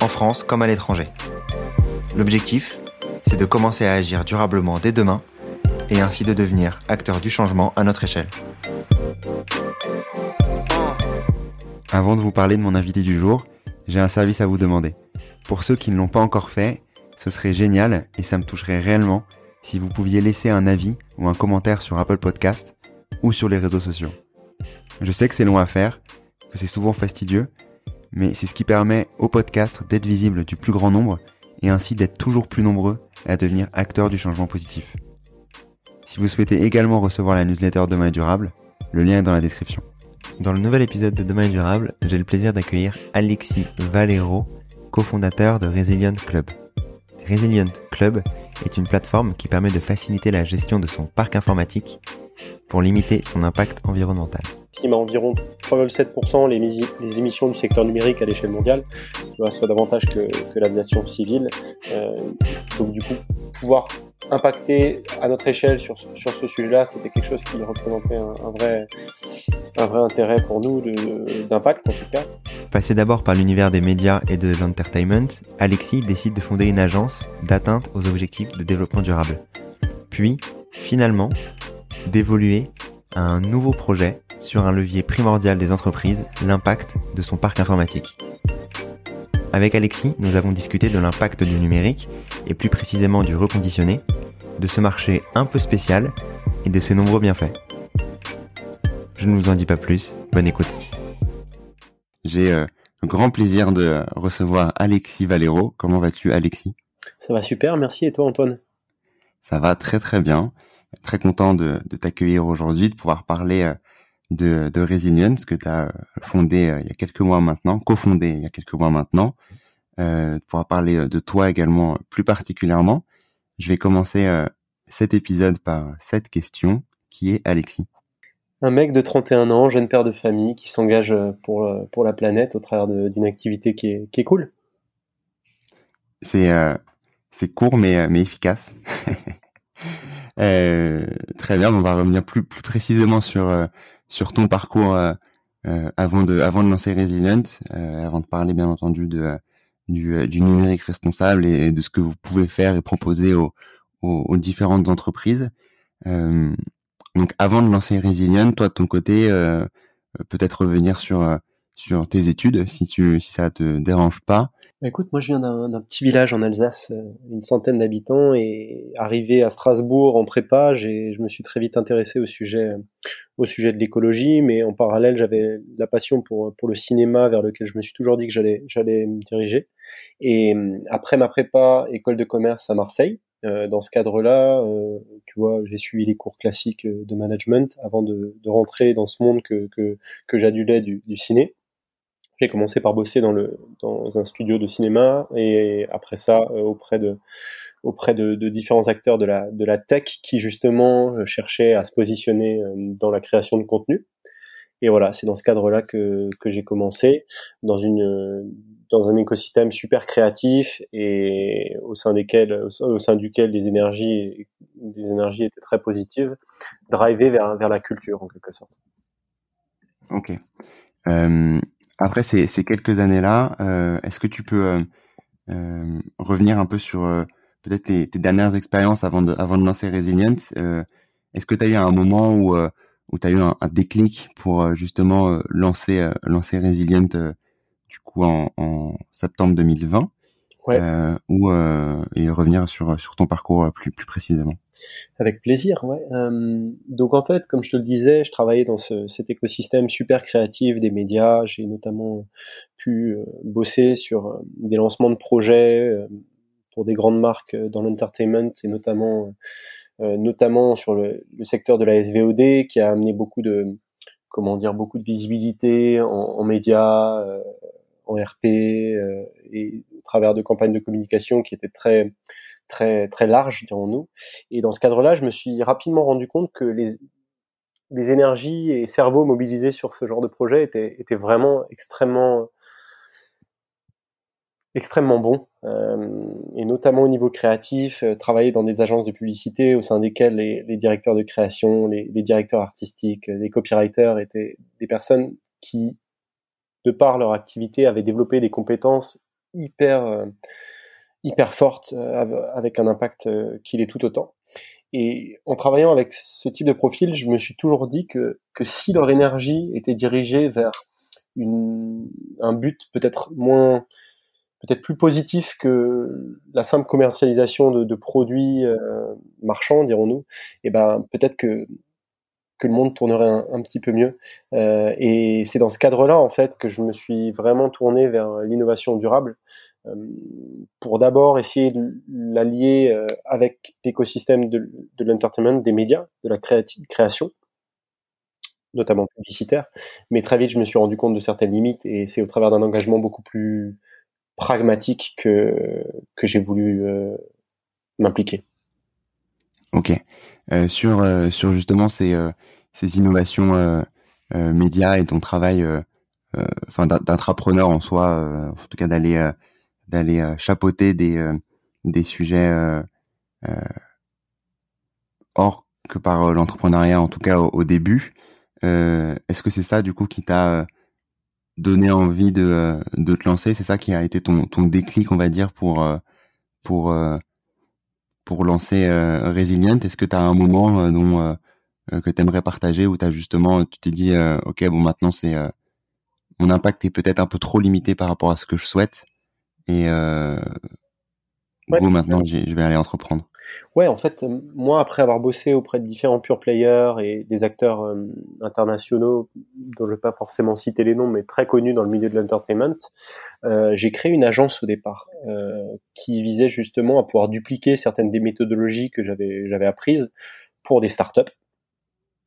en France comme à l'étranger. L'objectif, c'est de commencer à agir durablement dès demain et ainsi de devenir acteur du changement à notre échelle. Avant de vous parler de mon invité du jour, j'ai un service à vous demander. Pour ceux qui ne l'ont pas encore fait, ce serait génial et ça me toucherait réellement si vous pouviez laisser un avis ou un commentaire sur Apple Podcast ou sur les réseaux sociaux. Je sais que c'est long à faire, que c'est souvent fastidieux, mais c'est ce qui permet au podcast d'être visible du plus grand nombre et ainsi d'être toujours plus nombreux à devenir acteurs du changement positif. Si vous souhaitez également recevoir la newsletter Demain durable, le lien est dans la description. Dans le nouvel épisode de Demain durable, j'ai le plaisir d'accueillir Alexis Valero, cofondateur de Resilient Club. Resilient Club est une plateforme qui permet de faciliter la gestion de son parc informatique pour limiter son impact environnemental estime à environ 3,7% les, émissions du secteur numérique à l'échelle mondiale, soit davantage que, que l'aviation civile. Euh, donc du coup, pouvoir impacter à notre échelle sur, sur ce sujet-là, c'était quelque chose qui représentait un, un, vrai, un vrai intérêt pour nous d'impact en tout cas. Passé d'abord par l'univers des médias et de l'entertainment, Alexis décide de fonder une agence d'atteinte aux objectifs de développement durable. Puis, finalement, d'évoluer à un nouveau projet sur un levier primordial des entreprises, l'impact de son parc informatique. Avec Alexis, nous avons discuté de l'impact du numérique, et plus précisément du reconditionné, de ce marché un peu spécial et de ses nombreux bienfaits. Je ne vous en dis pas plus, bonne écoute. J'ai euh, un grand plaisir de recevoir Alexis Valero. Comment vas-tu Alexis? Ça va super, merci. Et toi Antoine? Ça va très très bien. Très content de, t'accueillir aujourd'hui, de pouvoir parler euh, de, de Resilience que tu as fondé euh, il y a quelques mois maintenant, cofondé il y a quelques mois maintenant, euh, pouvoir parler euh, de toi également plus particulièrement. Je vais commencer euh, cet épisode par cette question qui est Alexis. Un mec de 31 ans, jeune père de famille, qui s'engage pour, pour la planète au travers d'une activité qui est, qui est cool. C'est c'est court mais, mais efficace. Euh, très bien, on va revenir plus, plus précisément sur sur ton parcours euh, euh, avant de avant de lancer Resilient, euh, avant de parler bien entendu de du, numérique responsable et, de ce que vous pouvez faire et proposer aux, aux, différentes entreprises. donc avant de lancer Resilient, toi de ton côté, peut-être revenir sur sur tes études si tu si ça te dérange pas écoute, moi je viens d'un petit village en Alsace, euh, une centaine d'habitants, et arrivé à Strasbourg en prépa, je me suis très vite intéressé au sujet, euh, au sujet de l'écologie, mais en parallèle j'avais la passion pour, pour le cinéma vers lequel je me suis toujours dit que j'allais me diriger. Et euh, après ma prépa, école de commerce à Marseille, dans ce cadre-là, tu vois, j'ai suivi les cours classiques de management avant de, de rentrer dans ce monde que, que, que j'adulais du, du ciné. J'ai commencé par bosser dans, le, dans un studio de cinéma et après ça euh, auprès de auprès de, de, différents acteurs de la, de la tech qui justement euh, cherchaient à se positionner euh, dans la création de contenu. Et voilà, c'est dans ce cadre-là que, que j'ai commencé dans une dans un écosystème super créatif et au sein desquels au sein duquel les énergies les énergies étaient très positives, driver vers vers la culture en quelque sorte. Ok. Après ces, ces quelques années-là, euh, est-ce que tu peux euh, euh revenir un peu sur euh, peut-être tes, tes, dernières expériences avant de, avant de lancer Resilient Est-ce que tu as eu un moment où, où tu as eu un, un, déclic pour justement lancer, lancer Resilient du coup en, en septembre 2020 ouais. ou et revenir sur, sur ton parcours plus, plus précisément? Avec plaisir, ouais. Euh, donc en fait, comme je te le disais, je travaillais dans ce, cet écosystème super créatif des médias. J'ai notamment pu euh, bosser sur euh, des lancements de projets pour des grandes marques dans l'entertainment et notamment notamment sur le, secteur de la SVOD qui a amené beaucoup de comment dire beaucoup de visibilité en médias en RP et au travers de campagnes de communication qui étaient très très très larges, dirons-nous. Et dans ce cadre-là, je me suis rapidement rendu compte que les les énergies et cerveaux mobilisés sur ce genre de projet étaient, étaient vraiment extrêmement extrêmement bons, euh, et notamment au niveau créatif, euh, travailler dans des agences de publicité au sein desquelles les, les directeurs de création, les, les, directeurs artistiques, les copywriters étaient des personnes qui, de par leur activité, avaient développé des compétences hyper euh, hyper fortes avec un impact qui l'est tout autant. Et en travaillant avec ce type de profil, je me suis toujours dit que, que si leur énergie était dirigée vers une, un but peut-être moins, peut-être plus positif que la simple commercialisation de, produits euh, marchands, dirons-nous, et eh ben peut-être que que le monde tournerait un, petit peu mieux. Euh, et c'est dans ce cadre-là en fait que je me suis vraiment tourné vers l'innovation durable euh, pour d'abord essayer de l'allier euh, avec l'écosystème de, de l'entertainment, des médias, de la création, notamment publicitaire. Mais très vite, je me suis rendu compte de certaines limites et c'est au travers d'un engagement beaucoup plus pragmatique que, que j'ai voulu euh, m'impliquer. Ok. Euh, sur, sur justement ces, ces innovations médias et ton travail enfin d'intrapreneur en soi, en tout cas d'aller d'aller euh, chapeauter des euh, des sujets euh, hors que par l'entrepreneuriat, en tout cas au, début. Est-ce que c'est ça du coup qui t'a donné envie de, de te lancer? C'est ça qui a été ton, ton déclic, on va dire, pour pour pour lancer Resilient. Est-ce que tu as un moment dont que tu aimerais partager où tu as justement tu t'es dit OK, bon maintenant c'est mon impact est peut-être un peu trop limité par rapport à ce que je souhaite? Et euh, maintenant, je vais aller entreprendre. Ouais, en fait, moi, après avoir bossé auprès de différents pure players et des acteurs euh, internationaux, dont je ne vais pas forcément citer les noms, mais très connus dans le milieu de l'entertainment, euh, j'ai créé une agence au départ euh, qui visait justement à pouvoir dupliquer certaines des méthodologies que j'avais j'avais apprises pour des startups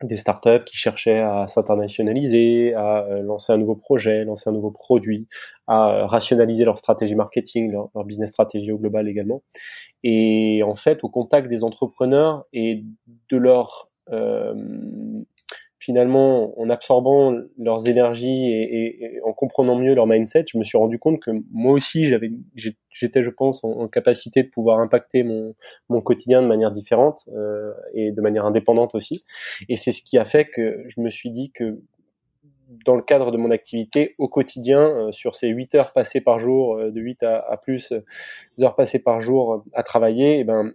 des startups qui cherchaient à s'internationaliser, à euh, lancer un nouveau projet, lancer un nouveau produit, à euh, rationaliser leur stratégie marketing, leur, business stratégie au global également. Et en fait, au contact des entrepreneurs et de leur euh, finalement, en absorbant leurs énergies et, en comprenant mieux leur mindset, je me suis rendu compte que moi aussi, j'avais, j'étais, je pense, en, capacité de pouvoir impacter mon, quotidien de manière différente euh, et de manière indépendante aussi. Et c'est ce qui a fait que je me suis dit que dans le cadre de mon activité au quotidien, euh, sur ces 8 heures passées par jour, euh, de 8 à, à plus heures passées par jour à travailler, et eh ben,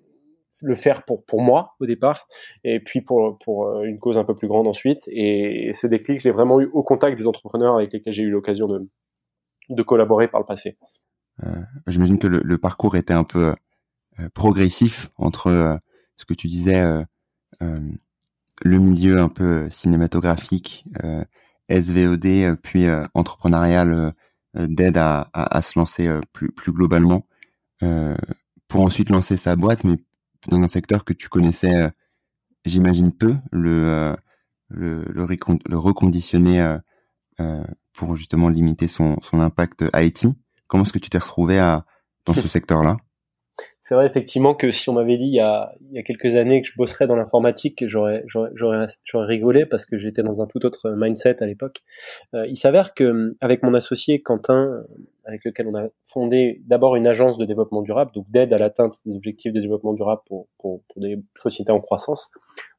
le faire pour pour moi au départ et puis pour pour euh, une cause un peu plus grande ensuite et, ce déclic je l'ai vraiment eu au contact des entrepreneurs avec lesquels j'ai eu l'occasion de de collaborer par le passé. Euh, J'imagine que le, parcours était un peu euh, progressif entre euh, ce que tu disais le milieu un peu cinématographique SVOD puis entrepreneurial d'aide à, à, à, se lancer plus plus globalement pour ensuite lancer sa boîte mais dans un secteur que tu connaissais, euh, j'imagine peu, le, euh, le, le, reconditionner euh, pour justement limiter son, son impact IT. Comment est-ce que tu t'es retrouvé à, dans ce secteur-là? C'est vrai effectivement que si on m'avait dit il y, a, il y a quelques années que je bosserais dans l'informatique, j'aurais, j'aurais, j'aurais, rigolé parce que j'étais dans un tout autre mindset à l'époque. Euh, il s'avère que avec mon associé Quentin, avec lequel on a fondé d'abord une agence de développement durable, donc d'aide à l'atteinte des objectifs de développement durable pour, pour, pour des sociétés en croissance,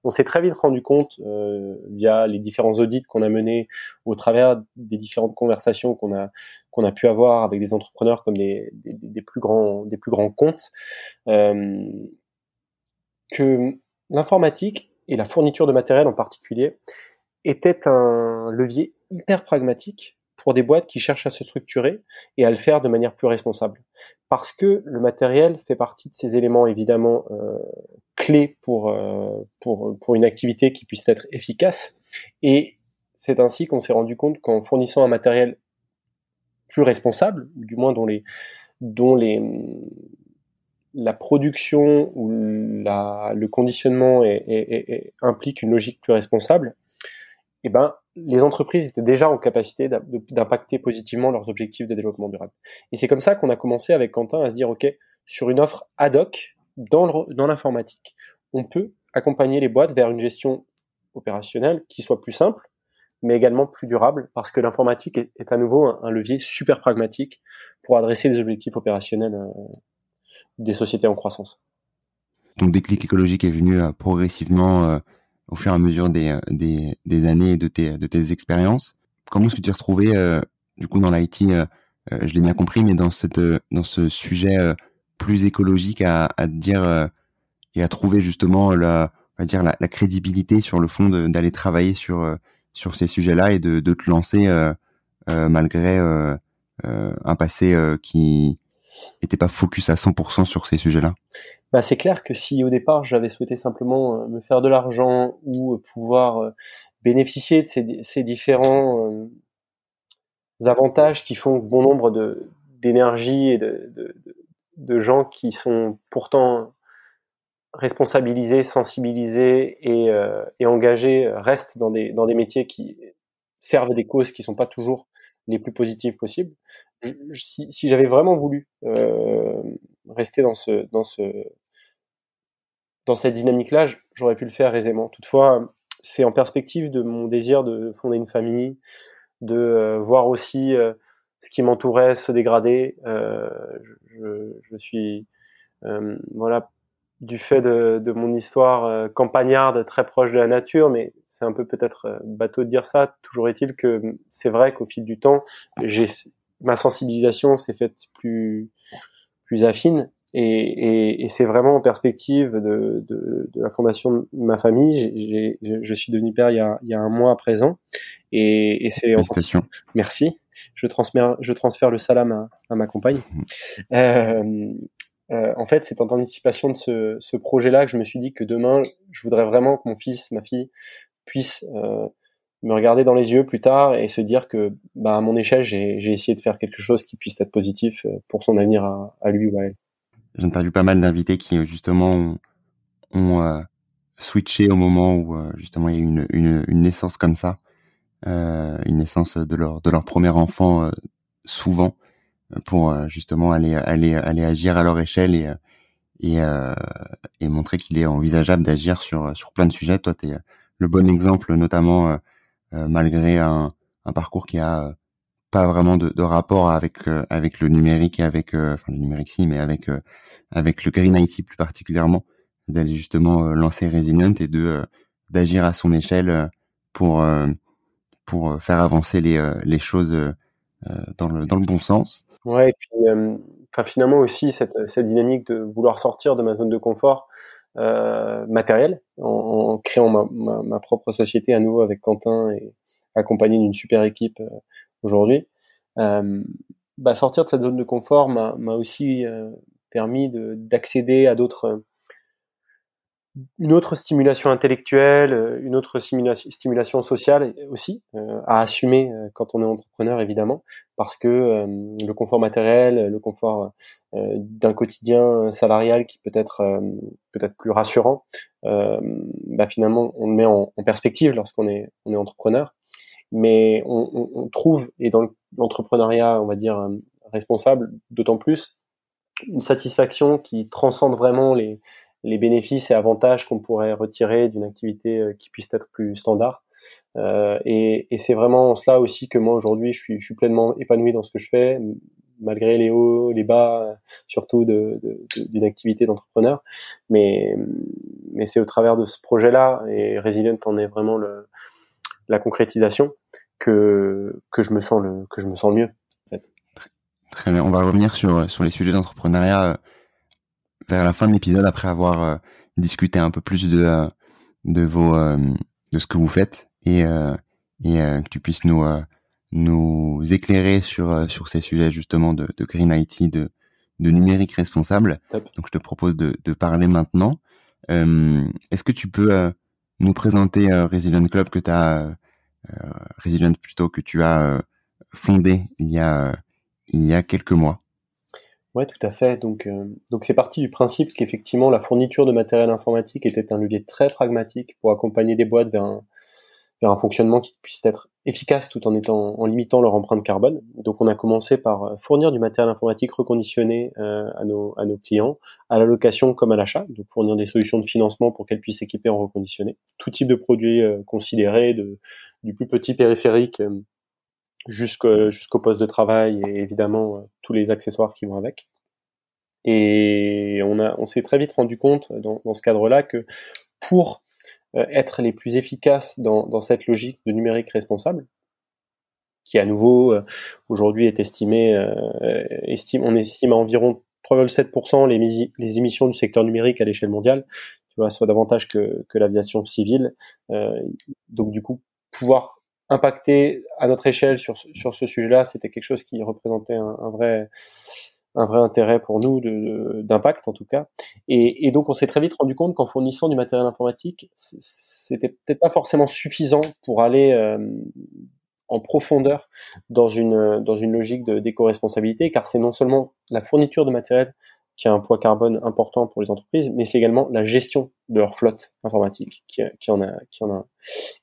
on s'est très vite rendu compte euh, via les différents audits qu'on a menés, au travers des différentes conversations qu'on a qu'on a pu avoir avec des entrepreneurs comme des, des, plus grands des plus grands comptes, euh, que l'informatique et la fourniture de matériel en particulier était un levier hyper pragmatique pour des boîtes qui cherchent à se structurer et à le faire de manière plus responsable. Parce que le matériel fait partie de ces éléments évidemment euh, clés pour, euh, pour, pour une activité qui puisse être efficace. Et c'est ainsi qu'on s'est rendu compte qu'en fournissant un matériel plus responsables, du moins dont les, dont les, la production ou le conditionnement implique une logique plus responsable, eh ben, les entreprises étaient déjà en capacité d'impacter positivement leurs objectifs de développement durable. Et c'est comme ça qu'on a commencé avec Quentin à se dire, OK, sur une offre ad hoc dans l'informatique, on peut accompagner les boîtes vers une gestion opérationnelle qui soit plus simple, mais également plus durable, parce que l'informatique est, à nouveau un, levier super pragmatique pour adresser des objectifs opérationnels euh, des sociétés en croissance. Ton déclic écologique est venu euh, progressivement euh, au fur et à mesure des, des, des années et de tes, de tes expériences. Comment est-ce que tu t'es retrouvé du coup dans l'IT Je l'ai bien compris, mais dans cette dans ce sujet plus écologique à, à dire et à trouver justement la, on va dire la, la crédibilité sur le fond d'aller travailler sur sur ces sujets-là et de, de te lancer euh, euh, malgré euh, un passé qui n'était pas focus à 100% sur ces sujets-là. Bah, c'est clair que si au départ j'avais souhaité simplement me faire de l'argent ou pouvoir bénéficier de ces, différents avantages qui font bon nombre de d'énergie et de, de, gens qui sont pourtant responsabilisés, sensibilisés et, euh, engagés restent dans des, dans des métiers qui servent des causes qui sont pas toujours les plus positives possibles. Si, si j'avais vraiment voulu euh, rester dans ce, dans ce, dans cette dynamique-là, j'aurais pu le faire aisément. Toutefois, c'est en perspective de mon désir de fonder une famille, de euh, voir aussi euh, ce qui m'entourait se dégrader. Euh, je, je, suis voilà du fait de, de mon histoire euh, campagnarde très proche de la nature, mais c'est un peu peut-être euh, bateau de dire ça. Toujours est-il que c'est vrai qu'au fil du temps, j'ai ma sensibilisation s'est faite plus plus affine et, et, et c'est vraiment en perspective de, de, de, la fondation de ma famille. J'ai, je suis devenu père il y a, il y a un mois à présent et, et c'est merci. Je transfère, je transfère le salam à, à ma compagne. Mmh. Euh, euh, en fait, c'est en anticipation de ce, projet-là que je me suis dit que demain, je voudrais vraiment que mon fils, ma fille, puisse euh, me regarder dans les yeux plus tard et se dire que, bah, à mon échelle, j'ai essayé de faire quelque chose qui puisse être positif euh, pour son avenir à, lui ou à elle. J'ai interviewé pas mal d'invités qui justement ont, switché au moment où justement il y a eu une, naissance comme ça, une naissance de leur premier enfant souvent pour euh, justement aller aller aller agir à leur échelle et et, euh, et montrer qu'il est envisageable d'agir sur sur plein de sujets. Toi, tu es le bon exemple, notamment euh, malgré un, un parcours qui a pas vraiment de, de rapport avec avec le numérique et avec enfin le numérique si mais avec avec le green IT plus particulièrement d'aller justement lancer Resilient et de d'agir à son échelle pour pour faire avancer les les choses dans le dans le bon sens Ouais, et puis euh, enfin, finalement aussi cette, cette dynamique de vouloir sortir de ma zone de confort euh, matériel en, en créant ma, ma, ma, propre société à nouveau avec Quentin et accompagné d'une super équipe euh, aujourd'hui. Bah, sortir de cette zone de confort m'a aussi euh, permis d'accéder à d'autres une autre stimulation intellectuelle, euh, une autre stimulation sociale aussi euh, à assumer euh, quand on est entrepreneur évidemment, parce que le confort matériel, le confort d'un quotidien salarial qui peut être peut-être plus rassurant, bah finalement on le met en, perspective lorsqu'on est on est entrepreneur, mais on, trouve et dans l'entrepreneuriat on va dire responsable d'autant plus une satisfaction qui transcende vraiment les les bénéfices et avantages qu'on pourrait retirer d'une activité euh, qui puisse être plus standard. Euh, et, et c'est vraiment en cela aussi que moi aujourd'hui je suis, je suis pleinement épanoui dans ce que je fais, malgré les hauts, les bas, surtout d'une de, activité d'entrepreneur. Mais, mais c'est au travers de ce projet-là, et Resilient en est vraiment le, la concrétisation, que, que, je me sens le, que je me sens le mieux. Très bien, on va revenir sur, sur les sujets d'entrepreneuriat vers la fin de l'épisode, après avoir euh, discuté un peu plus de euh, de vos euh, de ce que vous faites et et que tu puisses nous nous éclairer sur sur ces sujets justement de, de green IT, de de numérique responsable. Donc je te propose de, de parler maintenant. Est-ce que tu peux nous présenter Resilient Club que tu as Resilient plutôt que tu as fondé il y a il y a quelques mois? Ouais, tout à fait. Donc, euh, donc c'est parti du principe qu'effectivement la fourniture de matériel informatique était un levier très pragmatique pour accompagner des boîtes vers, vers un fonctionnement qui puisse être efficace tout en étant en limitant leur empreinte carbone. Donc on a commencé par euh, fournir du matériel informatique reconditionné euh, à, nos, à nos clients, à la location comme à l'achat, donc fournir des solutions de financement pour qu'elles puissent s'équiper en reconditionné. Tout type de produits euh, considérés, de, du plus petit périphérique jusqu'au poste de travail et évidemment tous les accessoires qui vont avec. Et on, a, on s'est très vite rendu compte dans, dans ce cadre-là que pour euh, être les plus efficaces dans, dans, cette logique de numérique responsable, qui à nouveau euh, aujourd'hui est estimé, euh, estime, on estime à environ 3,7% les, les émissions du secteur numérique à l'échelle mondiale, tu vois, soit davantage que, que l'aviation civile. donc du coup, pouvoir impacter à notre échelle sur, sur ce sujet-là, c'était quelque chose qui représentait un, un vrai un vrai intérêt pour nous d'impact en tout cas. Et, et donc on s'est très vite rendu compte qu'en fournissant du matériel informatique, c'était peut-être pas forcément suffisant pour aller euh, en profondeur dans une dans une logique d'éco-responsabilité, car c'est non seulement la fourniture de matériel qui a un poids carbone important pour les entreprises, mais c'est également la gestion de leur flotte informatique qui, qui en a, qui en a.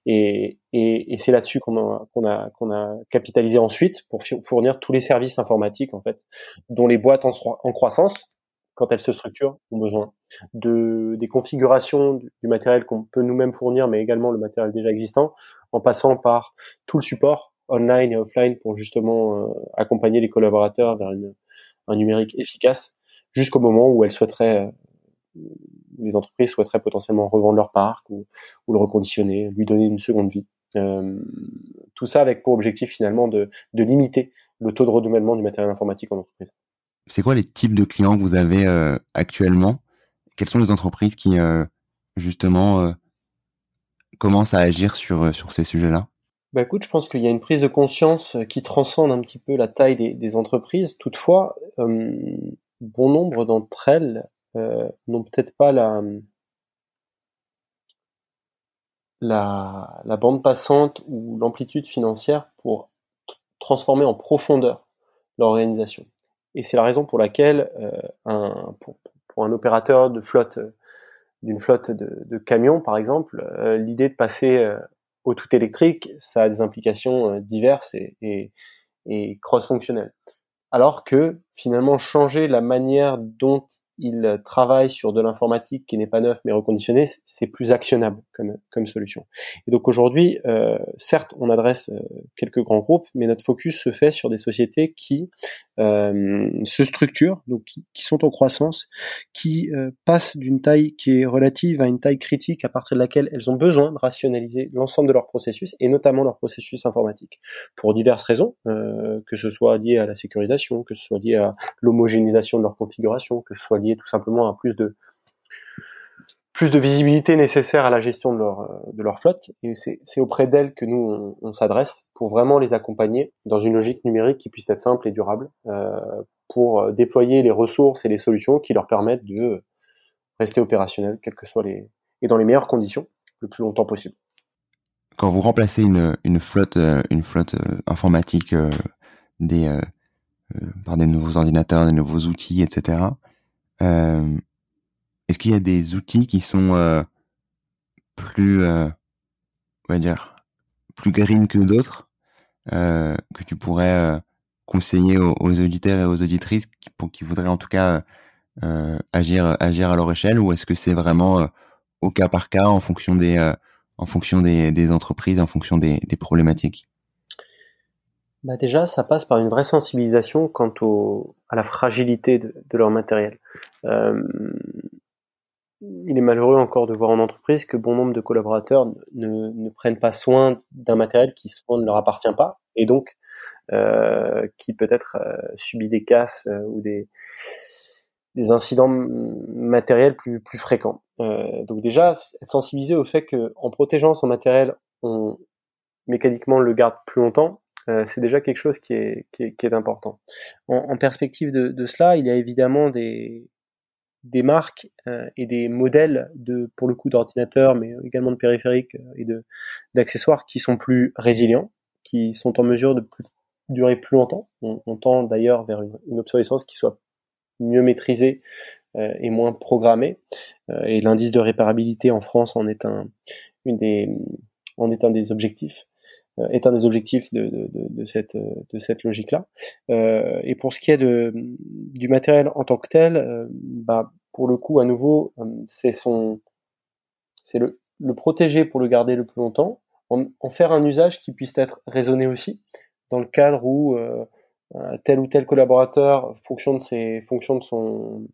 Et, et, et c'est là-dessus qu'on a, qu'on a, qu'on a capitalisé ensuite pour fournir tous les services informatiques en fait, dont les boîtes en, en croissance, quand elles se structurent, ont besoin de des configurations du, matériel qu'on peut nous-mêmes fournir, mais également le matériel déjà existant, en passant par tout le support online et offline pour justement euh, accompagner les collaborateurs vers une, un numérique efficace jusqu'au moment où elles souhaiteraient, euh, les entreprises souhaiteraient potentiellement revendre leur parc ou, le reconditionner, lui donner une seconde vie. Euh, tout ça avec pour objectif finalement de, de limiter le taux de renouvellement du matériel informatique en entreprise. C'est quoi les types de clients que vous avez euh, actuellement? Quelles sont les entreprises qui justement commencent à agir sur sur ces sujets-là? Bah écoute, je pense qu'il y a une prise de conscience qui transcende un petit peu la taille des, des entreprises. Toutefois, bon nombre d'entre elles euh, n'ont peut-être pas la, bande passante ou l'amplitude financière pour transformer en profondeur leur organisation. Et c'est la raison pour laquelle euh, pour, un opérateur de flotte, d'une flotte de, camions par exemple, euh, l'idée de passer au tout électrique, ça a des implications diverses et, et, et cross-fonctionnelles alors que finalement changer la manière dont il travaille sur de l'informatique qui n'est pas neuf mais reconditionné, c'est plus actionnable comme, solution. Et donc aujourd'hui, euh, certes, on adresse euh, quelques grands groupes, mais notre focus se fait sur des sociétés qui euh, se structurent, donc qui, sont en croissance, qui passent d'une taille qui est relative à une taille critique à partir de laquelle elles ont besoin de rationaliser l'ensemble de leurs processus et notamment leurs processus informatiques pour diverses raisons, que ce soit lié à la sécurisation, que ce soit lié à l'homogénéisation de leur configuration, que ce soit lié tout simplement à plus de plus de visibilité nécessaire à la gestion de leur, euh, de leur flotte. Et c'est auprès d'elles que nous, on, s'adresse pour vraiment les accompagner dans une logique numérique qui puisse être simple et durable, euh, pour euh, déployer les ressources et les solutions qui leur permettent de rester opérationnels, quelles que soient les... et dans les meilleures conditions, le plus longtemps possible. Quand vous remplacez une, une flotte, une flotte informatique des, par des nouveaux ordinateurs, des nouveaux outils, etc., Est-ce qu'il y a des outils qui sont euh, plus, euh, on va dire, plus green que d'autres euh, que tu pourrais conseiller aux, auditeurs et aux auditrices qui, voudraient en tout cas agir, agir à leur échelle ou est-ce que c'est vraiment au cas par cas en fonction des, en fonction des, entreprises, en fonction des, problématiques? Bah déjà, ça passe par une vraie sensibilisation quant au, à la fragilité de, leur matériel. Il est malheureux encore de voir en entreprise que bon nombre de collaborateurs ne, ne prennent pas soin d'un matériel qui souvent ne leur appartient pas et donc euh, qui peut-être euh, subit des casses euh, ou des, incidents matériels plus, fréquents. Euh, donc déjà, être sensibilisé au fait qu'en protégeant son matériel, on mécaniquement le garde plus longtemps c'est déjà quelque chose qui est, qui important. En, perspective de, cela, il y a évidemment des, des marques euh, et des modèles de, pour le coup, d'ordinateurs, mais également de périphériques euh, et de d'accessoires qui sont plus résilients, qui sont en mesure de plus, durer plus longtemps. On, on tend d'ailleurs vers une, une, obsolescence qui soit mieux maîtrisée euh, et moins programmée. et l'indice de réparabilité en France en est un, une des en est un des objectifs est un des objectifs de, cette, de cette logique-là. Euh, et pour ce qui est de, du matériel en tant que tel, bah, pour le coup, à nouveau, c'est son, c'est le, le protéger pour le garder le plus longtemps, en, faire un usage qui puisse être raisonné aussi, dans le cadre où euh, tel ou tel collaborateur, fonction de ses, fonction de son,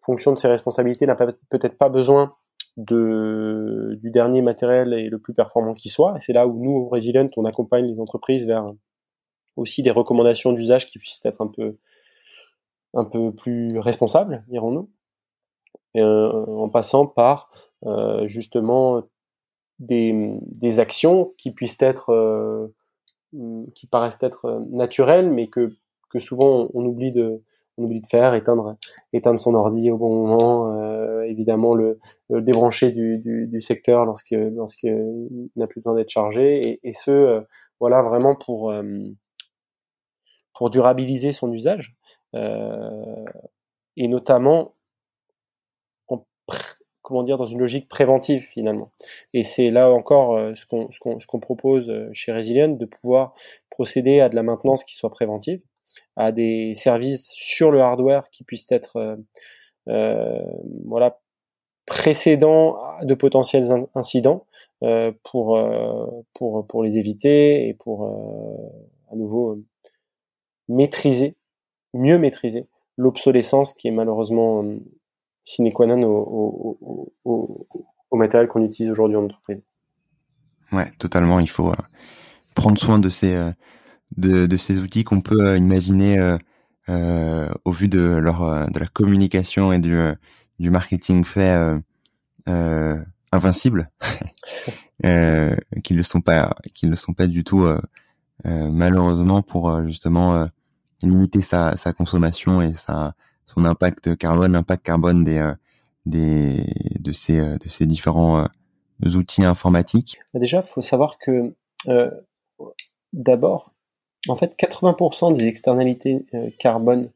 fonction de ses responsabilités, n'a peut-être pas besoin de, du dernier matériel et le plus performant qui soit. C'est là où nous, Resilient, on accompagne les entreprises vers aussi des recommandations d'usage qui puissent être un peu, un peu plus responsables, dirons-nous, euh, en passant par euh, justement des, des, actions qui puissent être, euh, qui paraissent être naturelles, mais que, que souvent on oublie de, on oublie de faire, éteindre, éteindre son ordi au bon moment, euh, évidemment le, débrancher du, du, du, secteur lorsque lorsqu'il n'a plus besoin d'être chargé, et, et ce, euh, voilà, vraiment pour euh, pour durabiliser son usage, euh, et notamment en comment dire dans une logique préventive finalement. Et c'est là encore qu'on ce qu'on ce qu'on propose chez Resilient de pouvoir procéder à de la maintenance qui soit préventive à des services sur le hardware qui puissent être euh, euh voilà précédents de potentiels incidents euh, pour pour pour les éviter et pour à nouveau maîtriser mieux maîtriser l'obsolescence qui est malheureusement sine qua non au matériel qu'on utilise aujourd'hui en entreprise. Ouais, totalement. Il faut prendre soin de ces de, de ces outils qu'on peut euh, imaginer euh, euh, au vu de leur de la communication et du du marketing fait euh, invincible, euh, qui ne sont pas, qui ne sont pas du tout euh, malheureusement pour justement limiter sa, sa consommation et sa son impact carbone, l'impact carbone des des de ces de ces différents outils informatiques. Bah, déjà, faut savoir que d'abord, en fait, 80% des externalités euh, carbone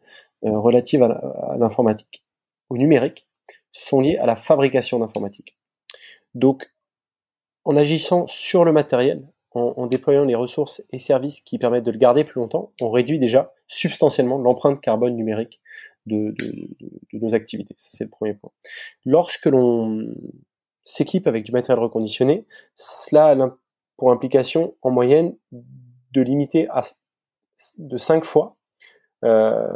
euh, relatives à l'informatique, au numérique, sont liées à la fabrication d'informatique. Donc, en agissant sur le matériel, en, déployant les ressources et services qui permettent de le garder plus longtemps, on réduit déjà substantiellement l'empreinte carbone numérique de, nos activités. Ça, c'est le premier point. Lorsque l'on s'équipe avec du matériel reconditionné, cela a pour implication en moyenne de limiter à de 5 fois euh,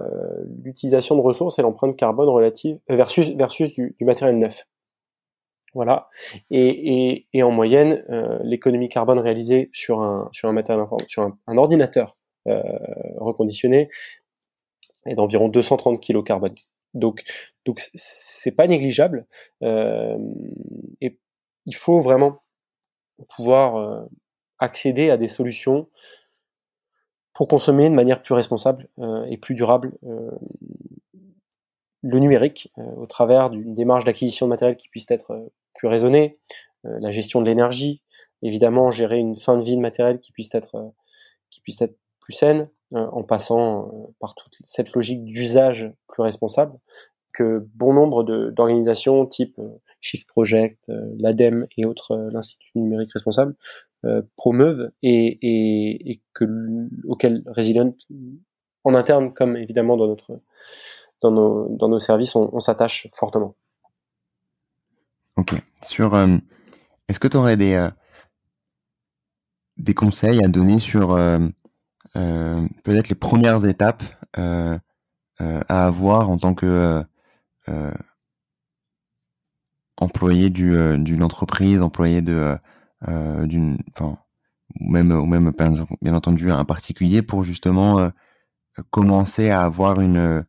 l'utilisation de ressources et l'empreinte carbone relative versus versus du, matériel neuf. Voilà. Et, en moyenne, euh, l'économie carbone réalisée sur un ordinateur euh, reconditionné est d'environ 230 kg carbone. Donc donc c'est pas négligeable. et il faut vraiment pouvoir accéder à des solutions pour consommer de manière plus responsable euh, et plus durable euh, le numérique euh, au travers d'une démarche d'acquisition de matériel qui puisse être plus raisonnée, la gestion de l'énergie, évidemment gérer une fin de vie de matériel qui puisse être qui puisse être plus saine en passant par toute cette logique d'usage plus responsable que bon nombre d'organisations type Shift Project, l'ADEME et autres, l'Institut numérique responsable, euh, promeuvent et, et, et Resilient en interne comme évidemment dans notre dans nos services on, s'attache fortement. Ok. Sur euh, est-ce que tu aurais des euh, des conseils à donner sur peut-être les premières étapes à avoir en tant que employé du d'une entreprise, employé de euh, d'une, enfin, ou même, ou même bien entendu un particulier pour justement euh, commencer à avoir une,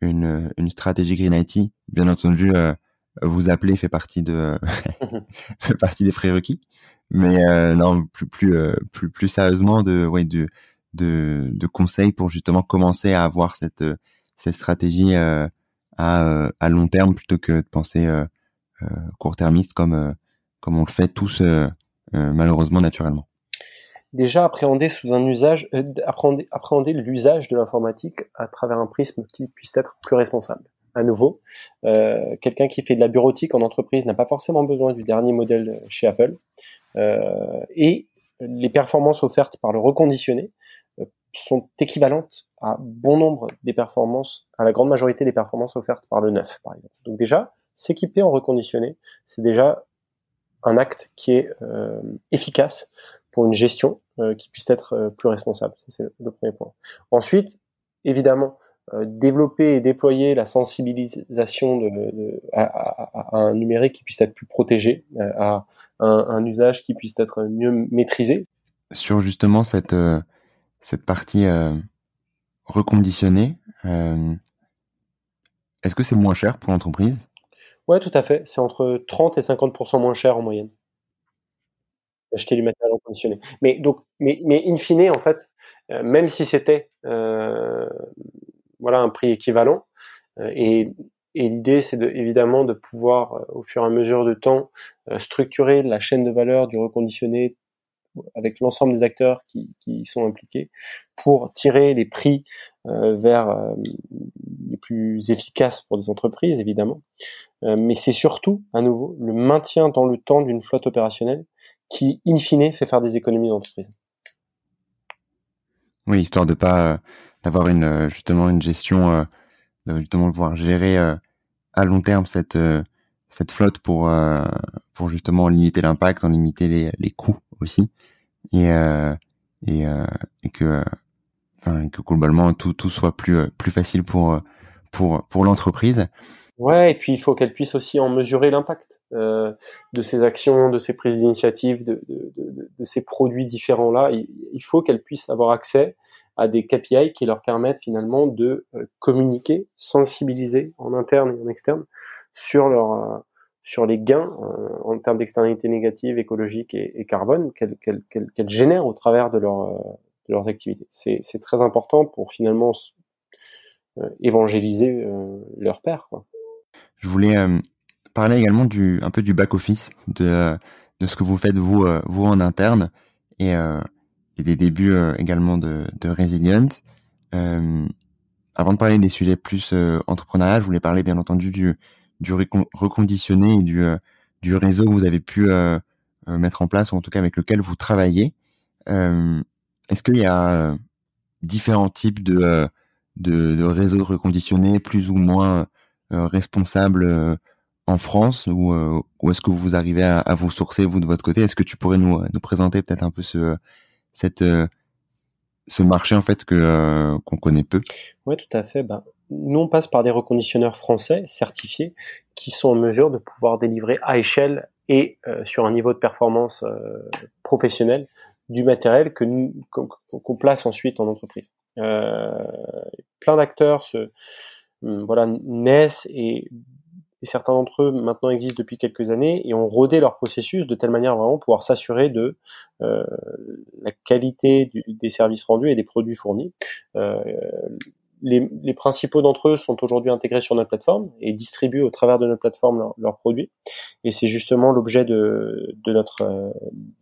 une, une stratégie Green IT. Bien entendu, euh, vous appeler fait partie de fait partie des prérequis, mais non plus plus plus plus sérieusement de ouais de de, de conseils pour justement commencer à avoir cette cette stratégie à à long terme plutôt que de penser court-termiste comme comme on le fait tous euh, malheureusement naturellement Déjà appréhender sous un usage, euh, appréhender, l'usage de l'informatique à travers un prisme qui puisse être plus responsable. À nouveau, euh, quelqu'un qui fait de la bureautique en entreprise n'a pas forcément besoin du dernier modèle chez Apple. et les performances offertes par le reconditionné sont équivalentes à bon nombre des performances, à la grande majorité des performances offertes par le neuf, par exemple. Donc déjà, s'équiper en reconditionné, c'est déjà un acte qui est euh, efficace pour une gestion euh, qui puisse être euh, plus responsable. c'est le premier point. Ensuite, évidemment, développer et déployer la sensibilisation à, un numérique qui puisse être plus protégé, à un, un, usage qui puisse être mieux maîtrisé. Sur justement cette cette partie reconditionnée, est-ce que c'est moins cher pour l'entreprise? Ouais, tout à fait. C'est entre 30 et 50% moins cher en moyenne d'acheter du matériel reconditionné. Mais donc, mais, mais in fine, en fait, euh, même si c'était euh, voilà un prix équivalent, euh, et, et l'idée c'est de, évidemment de pouvoir au fur et à mesure de temps structurer la chaîne de valeur du reconditionné avec l'ensemble des acteurs qui, qui, sont impliqués pour tirer les prix euh, vers euh, les plus efficaces pour des entreprises, évidemment. Euh, mais c'est surtout, à nouveau, le maintien dans le temps d'une flotte opérationnelle qui, in fine, fait faire des économies d'entreprise. Oui, histoire de pas d'avoir une justement une gestion, de justement pouvoir gérer à long terme cette cette flotte pour pour justement limiter l'impact, en limiter les, les coûts aussi et euh, et, euh, et que enfin que globalement tout tout soit plus euh, plus facile pour pour pour l'entreprise. Ouais, et puis il faut qu'elle puisse aussi en mesurer l'impact euh, de ces actions, de ces prises d'initiative, de, de, de, de, ces produits différents-là. Il, il, faut qu'elle puisse avoir accès à des KPI qui leur permettent finalement de communiquer, sensibiliser en interne et en externe sur leur sur les gains euh, en termes d'externalités négatives, écologiques et, carbone qu'elles qu génèrent au travers de, leur, euh, de leurs activités. C'est très important pour finalement euh, évangéliser leur père. Je voulais parler également du un peu du back office de de ce que vous faites vous vous en interne et, des débuts également de Resilient. avant de parler des sujets plus entrepreneurial, je voulais parler bien entendu du du reconditionné et du, euh, du réseau que vous avez pu euh, euh, mettre en place, ou en tout cas avec lequel vous travaillez. Est-ce qu'il y a différents types de, de, de réseaux reconditionnés plus ou moins responsables en France ou, ou est-ce que vous arrivez à, à, vous sourcer vous de votre côté? Est-ce que tu pourrais nous, nous présenter peut-être un peu ce cette ce marché en fait que qu'on connaît peu? Oui, tout à fait. Ben, nous, on passe par des reconditionneurs français certifiés qui sont en mesure de pouvoir délivrer à échelle et euh, sur un niveau de performance euh, professionnel du matériel que nous qu'on place ensuite en entreprise. Euh, plein d'acteurs se hum, voilà naissent et, certains d'entre eux maintenant existent depuis quelques années et ont rodé leur processus de telle manière vraiment pouvoir s'assurer de la qualité des services rendus et des produits fournis les, principaux d'entre eux sont aujourd'hui intégrés sur notre plateforme et distribuent au travers de notre plateforme leurs produits. Et c'est justement l'objet de, notre, euh,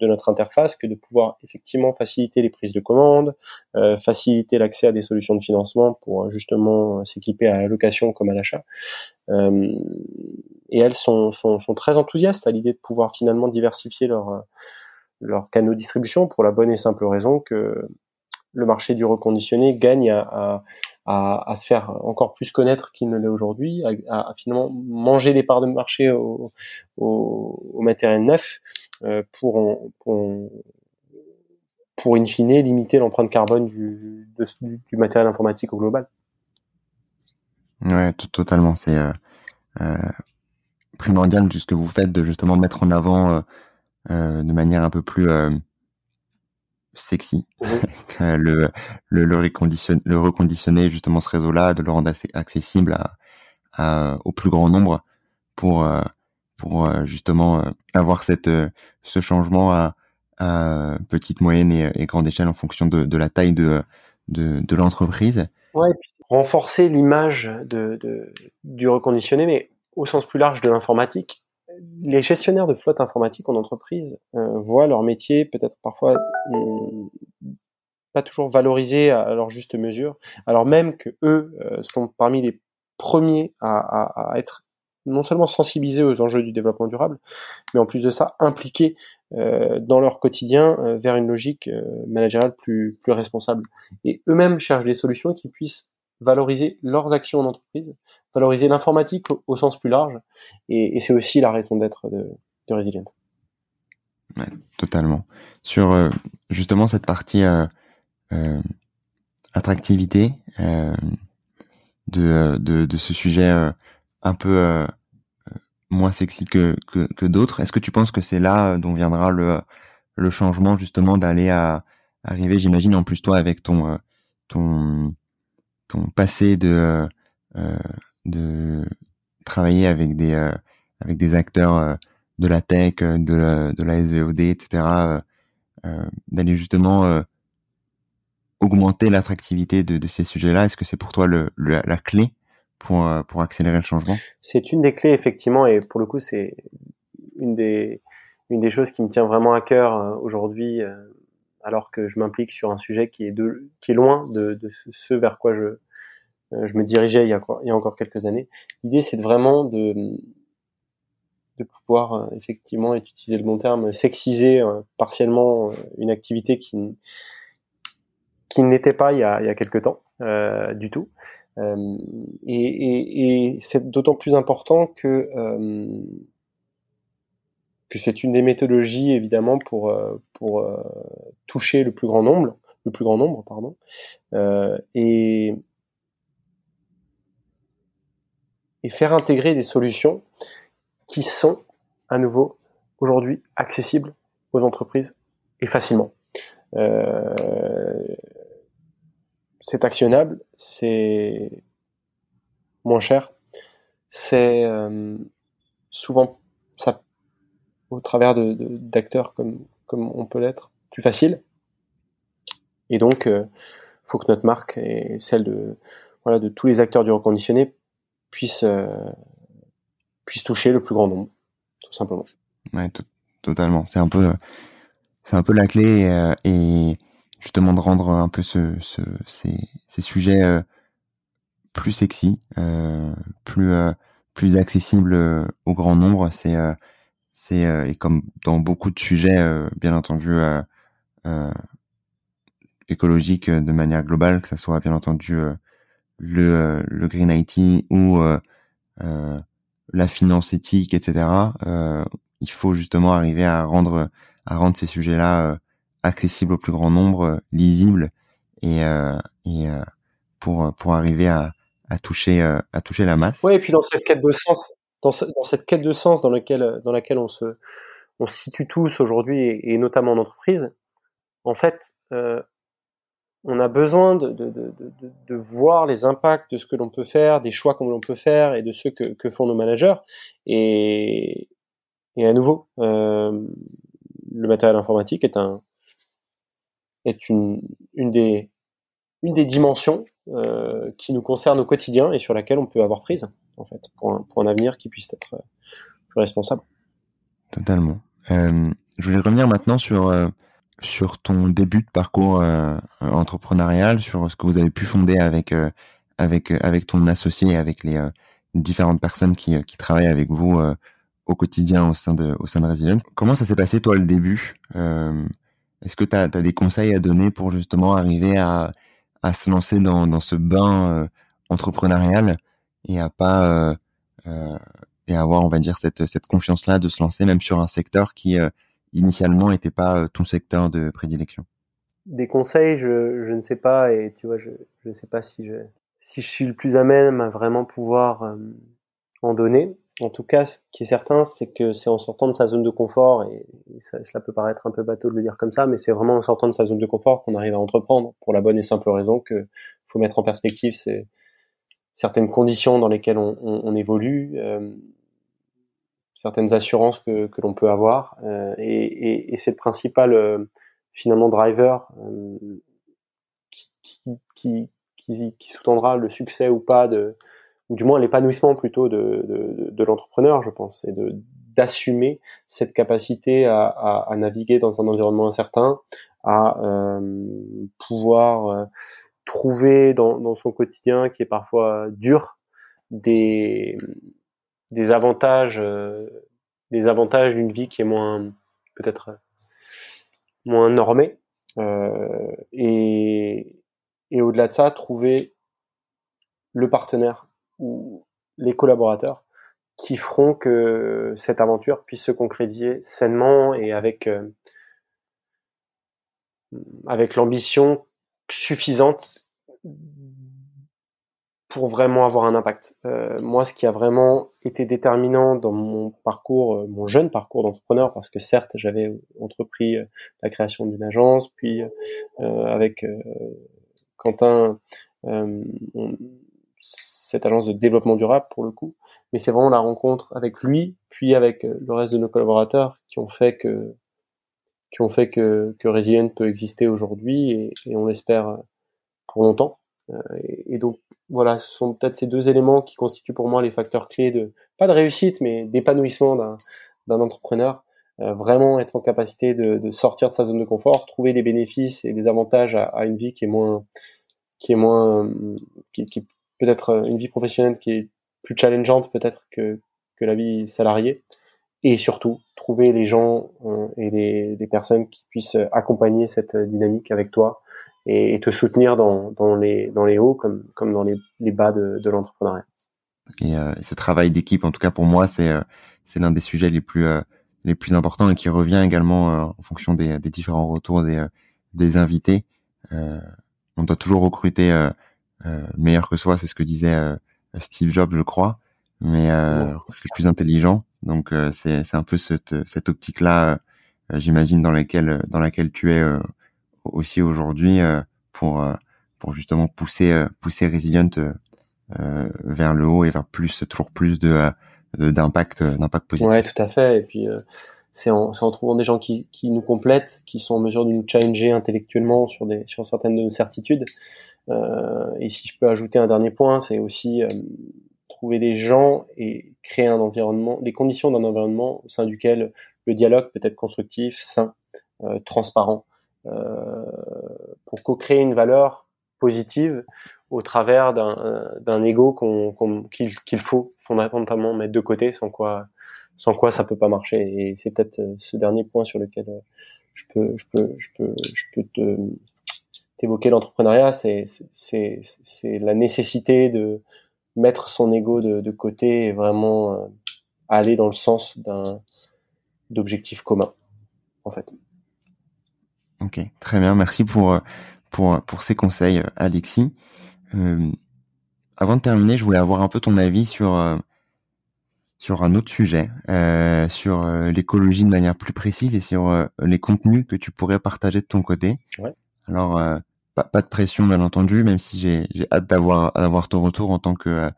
de notre interface que de pouvoir effectivement faciliter les prises de commandes, euh, faciliter l'accès à des solutions de financement pour euh, justement s'équiper à la location comme à l'achat. et elles sont, sont, sont, très enthousiastes à l'idée de pouvoir finalement diversifier leurs leur canaux de distribution pour la bonne et simple raison que le marché du reconditionné gagne à, à, à, se faire encore plus connaître qu'il ne l'est aujourd'hui, à, finalement manger des parts de marché au, matériel neuf euh, pour, pour, pour in fine limiter l'empreinte carbone du, du, matériel informatique au global. Ouais, totalement. C'est euh, euh, primordial tout ce que vous faites de justement mettre en avant euh, euh de manière un peu plus euh, sexy, mmh le, le, le, reconditionner, le reconditionner justement ce réseau-là, de le rendre assez accessible à, à, au plus grand nombre pour euh, pour euh, justement euh, avoir cette ce changement à, à petite, moyenne et, et, grande échelle en fonction de, de la taille de de, de l'entreprise. Ouais, et puis renforcer l'image de, de, du reconditionné, mais au sens plus large de l'informatique, les gestionnaires de flotte informatique en entreprise euh, voient leur métier peut-être parfois euh, pas toujours valorisé à, leur juste mesure, alors même que eux euh, sont parmi les premiers à, être non seulement sensibilisés aux enjeux du développement durable, mais en plus de ça, impliqués euh, dans leur quotidien vers une logique managériale plus, plus responsable. Et eux-mêmes cherchent des solutions qui puissent valoriser leurs actions en entreprise, valoriser l'informatique au, sens plus large, et, c'est aussi la raison d'être de, de Resilient. Ouais, totalement. Sur euh, justement cette partie euh, attractivité de, de, de, ce sujet un peu moins sexy que, que, que d'autres. Est-ce que tu penses que c'est là euh, dont viendra le, le changement justement d'aller à arriver, j'imagine en plus toi avec ton euh, ton ton passé de euh, de travailler avec des avec des acteurs de la tech, de la, de la SVOD, etc. d'aller justement augmenter l'attractivité de, de ces sujets-là. Est-ce que c'est pour toi le, la clé pour, euh, pour accélérer le changement? C'est une des clés, effectivement, et pour le coup, c'est une des, une des choses qui me tient vraiment à cœur euh, aujourd'hui, euh, alors que je m'implique sur un sujet qui est, de, qui est loin de, de ce vers quoi je, je me dirigeais il y a, il y a encore quelques années. L'idée, c'est vraiment de, de pouvoir, effectivement, et utiliser le bon terme, sexiser partiellement une activité qui, qui n'était pas il y a, il y a quelques temps euh, du tout. Euh, et, et, et c'est d'autant plus important que euh, que c'est une des méthodologies évidemment pour pour toucher le plus grand nombre, pardon, et et faire intégrer des solutions qui sont à nouveau aujourd'hui accessibles aux entreprises et facilement. Euh, c'est actionnable, c'est moins cher, c'est euh, souvent au travers de, d'acteurs comme comme on peut l'être plus facile. Et donc, euh, faut que notre marque et celle de voilà de tous les acteurs du reconditionné puisse euh, toucher le plus grand nombre, tout simplement. Ouais, totalement. C'est un peu un peu la clé euh, et justement de rendre un peu ce, ce ces, ces, sujets euh, plus sexy, plus plus accessibles au grand nombre. C'est c'est et comme dans beaucoup de sujets, bien entendu écologiques de manière globale, que ce soit bien entendu le le green IT ou la finance éthique, etc. il faut justement arriver à rendre à rendre ces sujets-là accessible au plus grand nombre, euh, lisible et, euh, et euh, pour pour arriver à, à toucher à toucher la masse. Oui, et puis dans cette quête de sens, dans, dans cette quête de sens dans laquelle dans laquelle on se on se situe tous aujourd'hui et, notamment en entreprise, en fait, euh, on a besoin de, de, de, de, voir les impacts de ce que l'on peut faire, des choix que l'on peut faire et de ceux que, que font nos managers. Et, et à nouveau, euh, le matériel informatique est un, est une, une, des, une des dimensions euh, qui nous concerne au quotidien et sur laquelle on peut avoir prise, en fait, pour un, avenir qui puisse être euh, plus responsable. Totalement. Euh, je voulais revenir maintenant sur euh, ton début de parcours entrepreneurial, sur ce que vous avez pu fonder avec ton associé, avec les différentes personnes qui travaillent avec vous au quotidien au sein de Resilient. Comment ça s'est passé toi le début est-ce que tu as, des conseils à donner pour justement arriver à, se lancer dans, ce bain entrepreneurial? Et à pas euh, euh, et avoir, on va dire, cette, cette confiance-là de se lancer même sur un secteur qui initialement n'était pas ton secteur de prédilection Des conseils, je, je ne sais pas et tu vois, je ne sais pas si je si je suis le plus à même à vraiment pouvoir en donner. En tout cas, ce qui est certain, c'est que c'est en sortant de sa zone de confort, et, ça, cela peut paraître un peu bateau de le dire comme ça, mais c'est vraiment en sortant de sa zone de confort qu'on arrive à entreprendre, pour la bonne et simple raison que faut mettre en perspective c'est certaines conditions dans lesquelles on, on, on évolue, euh, certaines assurances que, que l'on peut avoir, euh, et, et, et c'est le principal euh, finalement driver euh, qui, qui, qui, sous-tendra le succès ou pas de ou du moins l'épanouissement plutôt de, de, l'entrepreneur, je pense, et d'assumer cette capacité à, à, à, naviguer dans un environnement incertain, à euh, pouvoir trouver dans, son quotidien qui est parfois dur des des avantages, des avantages d'une vie qui est moins peut-être moins normée. et, et au-delà de ça, trouver le partenaire ou les collaborateurs qui feront que cette aventure puisse se concrétiser sainement et avec euh, avec l'ambition suffisante pour vraiment avoir un impact. Euh, moi, ce qui a vraiment été déterminant dans mon parcours, euh, mon jeune parcours d'entrepreneur, parce que certes, j'avais entrepris la création d'une agence, puis avec Quentin, cette agence de développement durable pour le coup, mais c'est vraiment la rencontre avec lui, puis avec euh, le reste de nos collaborateurs qui ont fait que qui ont fait que, que Resilient peut exister aujourd'hui et, et, on l'espère euh, pour longtemps. Euh, et, donc voilà, ce sont peut-être ces deux éléments qui constituent pour moi les facteurs clés de pas de réussite, mais d'épanouissement d'un entrepreneur. vraiment être en capacité de, de, sortir de sa zone de confort, trouver des bénéfices et des avantages à, à une vie qui est moins qui est moins qui, qui peut-être une vie professionnelle qui est plus challengeante peut-être que, que la vie salariée. Et surtout, trouver les gens euh, et les, les, personnes qui puissent accompagner cette dynamique avec toi et, te soutenir dans, dans, les, dans les hauts comme, comme dans les, les bas de, de l'entrepreneuriat. Et euh, ce travail d'équipe, en tout cas pour moi, c'est euh, c'est l'un des sujets les plus les plus importants et qui revient également en fonction des, des différents retours des, des invités. on doit toujours recruter meilleur que soi, c'est ce que disait Steve Jobs, je crois, mais euh, le plus intelligent. Donc euh, c'est c'est un peu cette cette optique là, euh, j'imagine dans laquelle dans laquelle tu es euh, aussi aujourd'hui pour pour justement pousser pousser Resilient vers le haut et vers plus toujours plus de d'impact d'impact positif. Ouais, tout à fait. Et puis c'est en, en, trouvant des gens qui, qui nous complètent, qui sont en mesure de nous challenger intellectuellement sur des sur certaines de nos certitudes. Euh, et si je peux ajouter un dernier point, c'est aussi euh, trouver des gens et créer un environnement, les conditions d'un environnement au sein duquel le dialogue peut être constructif, sain, euh, transparent, pour co-créer une valeur positive au travers d'un ego qu'on qu'il faut fondamentalement mettre de côté, sans quoi sans quoi ça peut pas marcher. Et c'est peut-être ce dernier point sur lequel je peux je peux je peux je peux te évoquer l'entrepreneuriat, c'est la nécessité de mettre son ego de, de côté et vraiment euh, aller dans le sens d'un d'objectifs communs, en fait. Ok, très bien, merci pour pour pour ces conseils, Alexis. Euh, avant de terminer, je voulais avoir un peu ton avis sur euh, sur un autre sujet, euh, sur euh, l'écologie de manière plus précise et sur les contenus que tu pourrais partager de ton côté. Ouais. Alors, pas, pas de pression bien entendu, même si j'ai hâte d'avoir d'avoir ton retour en tant que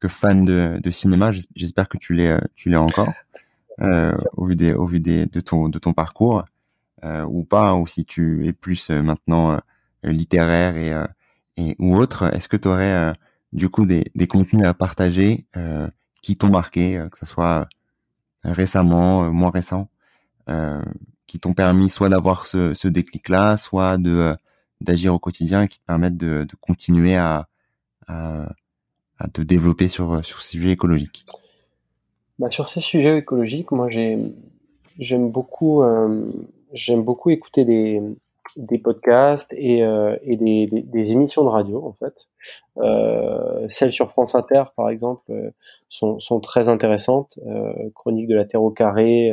que fan de, de cinéma. J'espère que tu l'es tu l'es encore euh, au vu des au vu des de ton de ton parcours euh, ou pas, ou si tu es plus euh, maintenant euh, littéraire et et ou autre. Est-ce que tu aurais du coup des des contenus à partager qui t'ont marqué, que ce soit récemment, moins récent, qui t'ont permis soit d'avoir ce, ce déclic-là, soit de d'agir au quotidien qui te permettent de, continuer à, à, te développer sur, sur ces sujets écologiques? Bah, Sur ces sujets écologiques, moi j'aime beaucoup, euh, beaucoup écouter des, des podcasts et, euh, et des, des, émissions de radio en fait. Euh, celles sur France Inter par exemple sont, sont très intéressantes. Chronique de la Terre au carré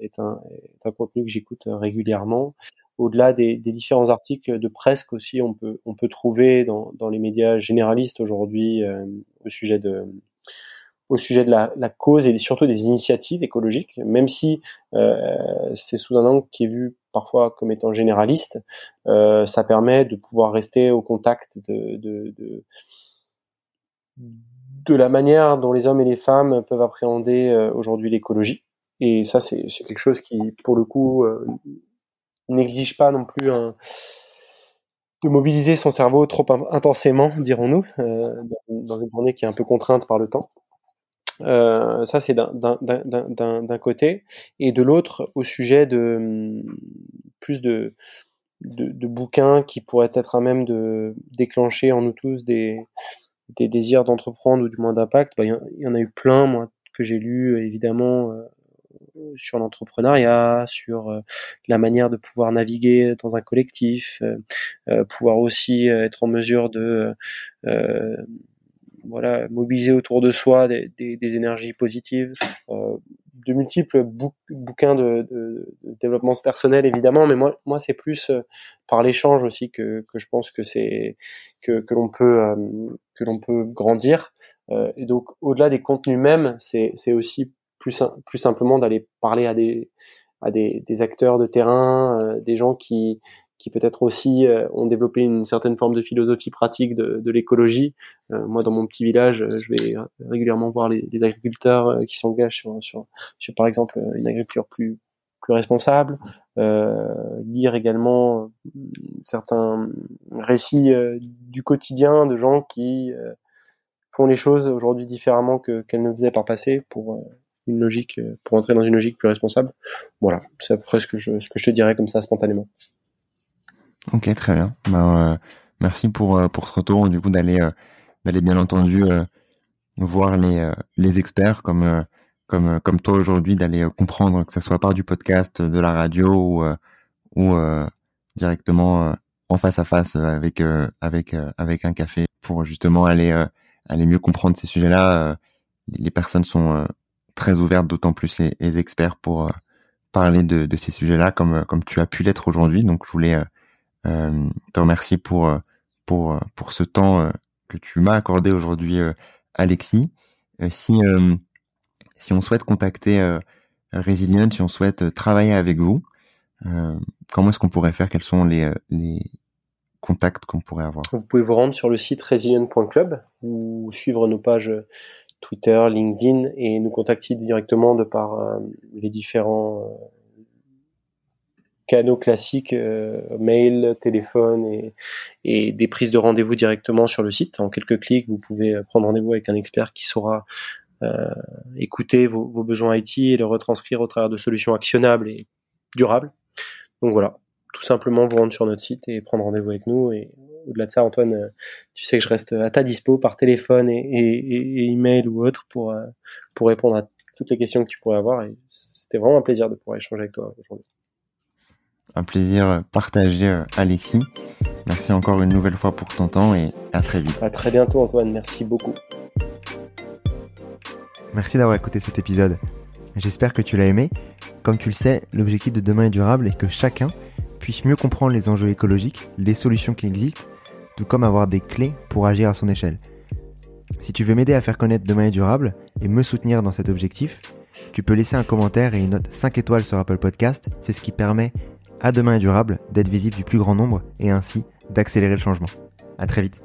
est, un, est un contenu que j'écoute régulièrement au-delà des, différents articles de presse aussi on peut on peut trouver dans, dans les médias généralistes aujourd'hui euh, au sujet de au sujet de la, la, cause et surtout des initiatives écologiques, même si euh, c'est sous un angle qui est vu parfois comme étant généraliste, euh, ça permet de pouvoir rester au contact de, de, de, de, la manière dont les hommes et les femmes peuvent appréhender euh, aujourd'hui l'écologie. Et ça, c'est quelque chose qui, pour le coup, euh, n'exige pas non plus de mobiliser son cerveau trop intensément, dirons-nous, euh, dans une journée qui est un peu contrainte par le temps. Euh, ça, c'est d'un côté. Et de l'autre, au sujet de plus de, de, bouquins qui pourraient être à même de déclencher en nous tous des, des désirs d'entreprendre ou du moins d'impact, bah, il y, en a eu plein, moi, que j'ai lus évidemment sur l'entrepreneuriat, sur la manière de pouvoir naviguer dans un collectif, pouvoir aussi être en mesure de voilà, mobiliser autour de soi des, des, des énergies positives, euh, de multiples bouquins de, de, de, développement personnel évidemment, mais moi, moi c'est plus euh, par l'échange aussi que, que je pense que c'est que, que l'on peut euh, que l'on peut grandir. Euh, et donc au-delà des contenus c'est c'est aussi plus plus simplement d'aller parler à des à des, des acteurs de terrain, des gens qui qui peut-être aussi euh, ont développé une certaine forme de philosophie pratique de, de l'écologie. Euh, moi, dans mon petit village, euh, je vais régulièrement voir les, les agriculteurs qui s'engagent sur, sur, sur, par exemple, une agriculture plus plus responsable, lire également certains récits du quotidien de gens qui font les choses aujourd'hui différemment que qu'elles ne faisaient par passé pour une logique pour entrer dans une logique plus responsable. Voilà, c'est à peu près ce que je te dirais comme ça spontanément. Ok, très bien. Ben, euh, merci pour euh, pour ce retour. Du coup, d'aller euh, d'aller bien entendu voir les les experts comme comme comme toi aujourd'hui, d'aller comprendre que ce soit par du podcast, de la radio ou ou directement en face à face avec avec avec un café pour justement aller aller mieux comprendre ces sujets-là. les personnes sont très ouvertes, d'autant plus les, experts pour parler de, ces sujets-là, comme comme tu as pu l'être aujourd'hui. Donc, je voulais euh, te remercie pour euh, pour euh, pour ce temps euh, que tu m'as accordé aujourd'hui, Alexis. si si on souhaite contacter Resilient, si on souhaite travailler avec vous, comment est-ce qu'on pourrait faire? Quels sont les, les contacts qu'on pourrait avoir? Vous pouvez vous rendre sur le site resilient.club ou suivre nos pages Twitter, LinkedIn et nous contacter directement de par les différents canaux classiques, euh, mail, téléphone et, des prises de rendez-vous directement sur le site. En quelques clics, vous pouvez prendre rendez-vous avec un expert qui saura euh, écouter vos, vos, besoins IT et le retranscrire au travers de solutions actionnables et durables. Donc voilà, tout simplement vous rendre sur notre site et prendre rendez-vous avec nous. Et au-delà de ça, Antoine, tu sais que je reste à ta dispo par téléphone et, et, et email ou autre pour, euh, pour répondre à toutes les questions que tu pourrais avoir. Et c'était vraiment un plaisir de pouvoir échanger avec toi aujourd'hui un plaisir partagé, euh, Alexis. Merci encore une nouvelle fois pour ton temps et à très vite. À très bientôt, Antoine. Merci beaucoup. Merci d'avoir écouté cet épisode. J'espère que tu l'as aimé. Comme tu le sais, l'objectif de demain est durable et que chacun puisse mieux comprendre les enjeux écologiques, les solutions qui existent, tout comme avoir des clés pour agir à son échelle. Si tu veux m'aider à faire connaître Demain est durable et me soutenir dans cet objectif, tu peux laisser un commentaire et une note 5 étoiles sur Apple Podcast. C'est ce qui permet à demain est durable, d'être visible du plus grand nombre et ainsi d'accélérer le changement. À très vite.